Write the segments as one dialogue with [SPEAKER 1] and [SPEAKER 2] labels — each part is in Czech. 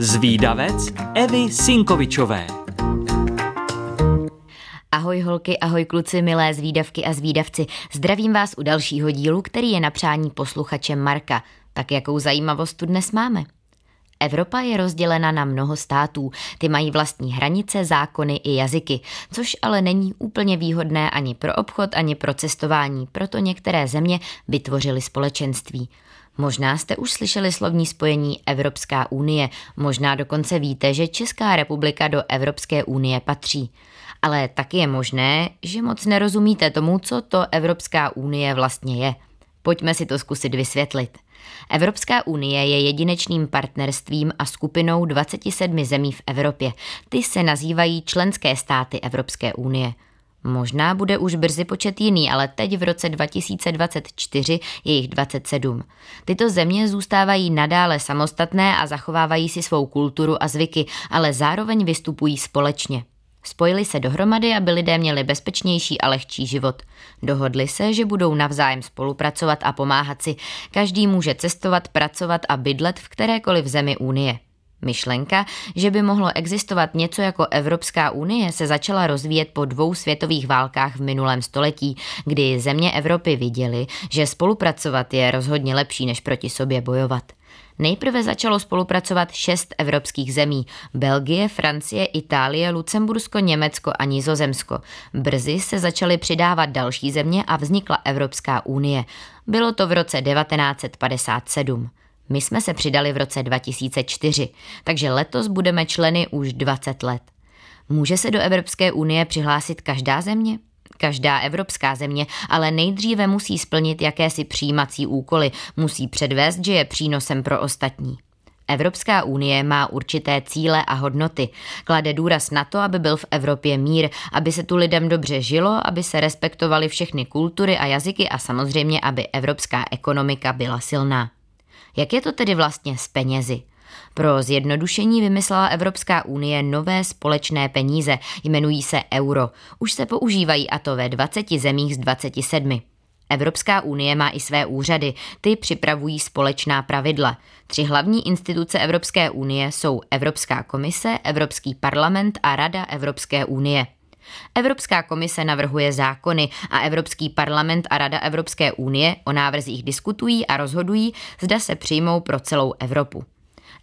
[SPEAKER 1] Zvídavec Evy Sinkovičové.
[SPEAKER 2] Ahoj holky, ahoj kluci, milé zvídavky a zvídavci. Zdravím vás u dalšího dílu, který je na přání posluchačem Marka. Tak jakou zajímavost tu dnes máme? Evropa je rozdělena na mnoho států. Ty mají vlastní hranice, zákony i jazyky, což ale není úplně výhodné ani pro obchod, ani pro cestování, proto některé země vytvořily společenství. Možná jste už slyšeli slovní spojení Evropská unie, možná dokonce víte, že Česká republika do Evropské unie patří. Ale taky je možné, že moc nerozumíte tomu, co to Evropská unie vlastně je. Pojďme si to zkusit vysvětlit. Evropská unie je jedinečným partnerstvím a skupinou 27 zemí v Evropě. Ty se nazývají členské státy Evropské unie. Možná bude už brzy počet jiný, ale teď v roce 2024 je jich 27. Tyto země zůstávají nadále samostatné a zachovávají si svou kulturu a zvyky, ale zároveň vystupují společně. Spojili se dohromady, aby lidé měli bezpečnější a lehčí život. Dohodli se, že budou navzájem spolupracovat a pomáhat si. Každý může cestovat, pracovat a bydlet v kterékoliv zemi Unie. Myšlenka, že by mohlo existovat něco jako Evropská unie, se začala rozvíjet po dvou světových válkách v minulém století, kdy země Evropy viděly, že spolupracovat je rozhodně lepší, než proti sobě bojovat. Nejprve začalo spolupracovat šest evropských zemí. Belgie, Francie, Itálie, Lucembursko, Německo a Nizozemsko. Brzy se začaly přidávat další země a vznikla Evropská unie. Bylo to v roce 1957. My jsme se přidali v roce 2004, takže letos budeme členy už 20 let. Může se do Evropské unie přihlásit každá země? Každá evropská země ale nejdříve musí splnit jakési přijímací úkoly, musí předvést, že je přínosem pro ostatní. Evropská unie má určité cíle a hodnoty. Klade důraz na to, aby byl v Evropě mír, aby se tu lidem dobře žilo, aby se respektovaly všechny kultury a jazyky a samozřejmě, aby evropská ekonomika byla silná. Jak je to tedy vlastně s penězi? Pro zjednodušení vymyslela Evropská unie nové společné peníze, jmenují se euro. Už se používají a to ve 20 zemích z 27. Evropská unie má i své úřady, ty připravují společná pravidla. Tři hlavní instituce Evropské unie jsou Evropská komise, Evropský parlament a Rada Evropské unie. Evropská komise navrhuje zákony a Evropský parlament a Rada Evropské unie o návrzích diskutují a rozhodují, zda se přijmou pro celou Evropu.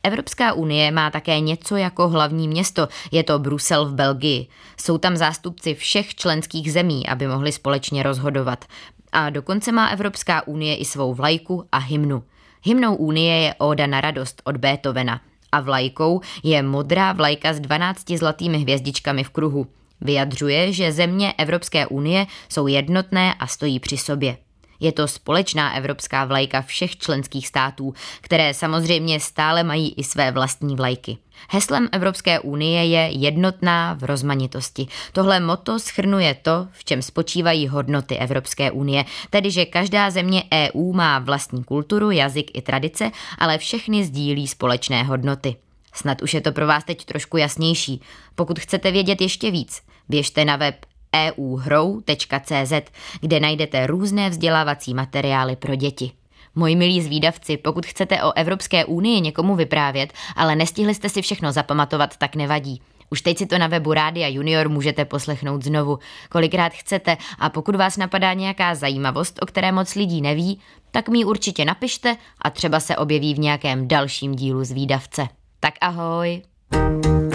[SPEAKER 2] Evropská unie má také něco jako hlavní město, je to Brusel v Belgii. Jsou tam zástupci všech členských zemí, aby mohli společně rozhodovat. A dokonce má Evropská unie i svou vlajku a hymnu. Hymnou unie je Oda na radost od Beethovena a vlajkou je modrá vlajka s 12 zlatými hvězdičkami v kruhu. Vyjadřuje, že země Evropské unie jsou jednotné a stojí při sobě. Je to společná evropská vlajka všech členských států, které samozřejmě stále mají i své vlastní vlajky. Heslem Evropské unie je jednotná v rozmanitosti. Tohle moto schrnuje to, v čem spočívají hodnoty Evropské unie, tedy že každá země EU má vlastní kulturu, jazyk i tradice, ale všechny sdílí společné hodnoty. Snad už je to pro vás teď trošku jasnější. Pokud chcete vědět ještě víc, běžte na web euhrou.cz, kde najdete různé vzdělávací materiály pro děti. Moji milí zvídavci, pokud chcete o Evropské unii někomu vyprávět, ale nestihli jste si všechno zapamatovat, tak nevadí. Už teď si to na webu Rádia Junior můžete poslechnout znovu, kolikrát chcete a pokud vás napadá nějaká zajímavost, o které moc lidí neví, tak mi určitě napište a třeba se objeví v nějakém dalším dílu zvídavce. Tak ahoj! thank you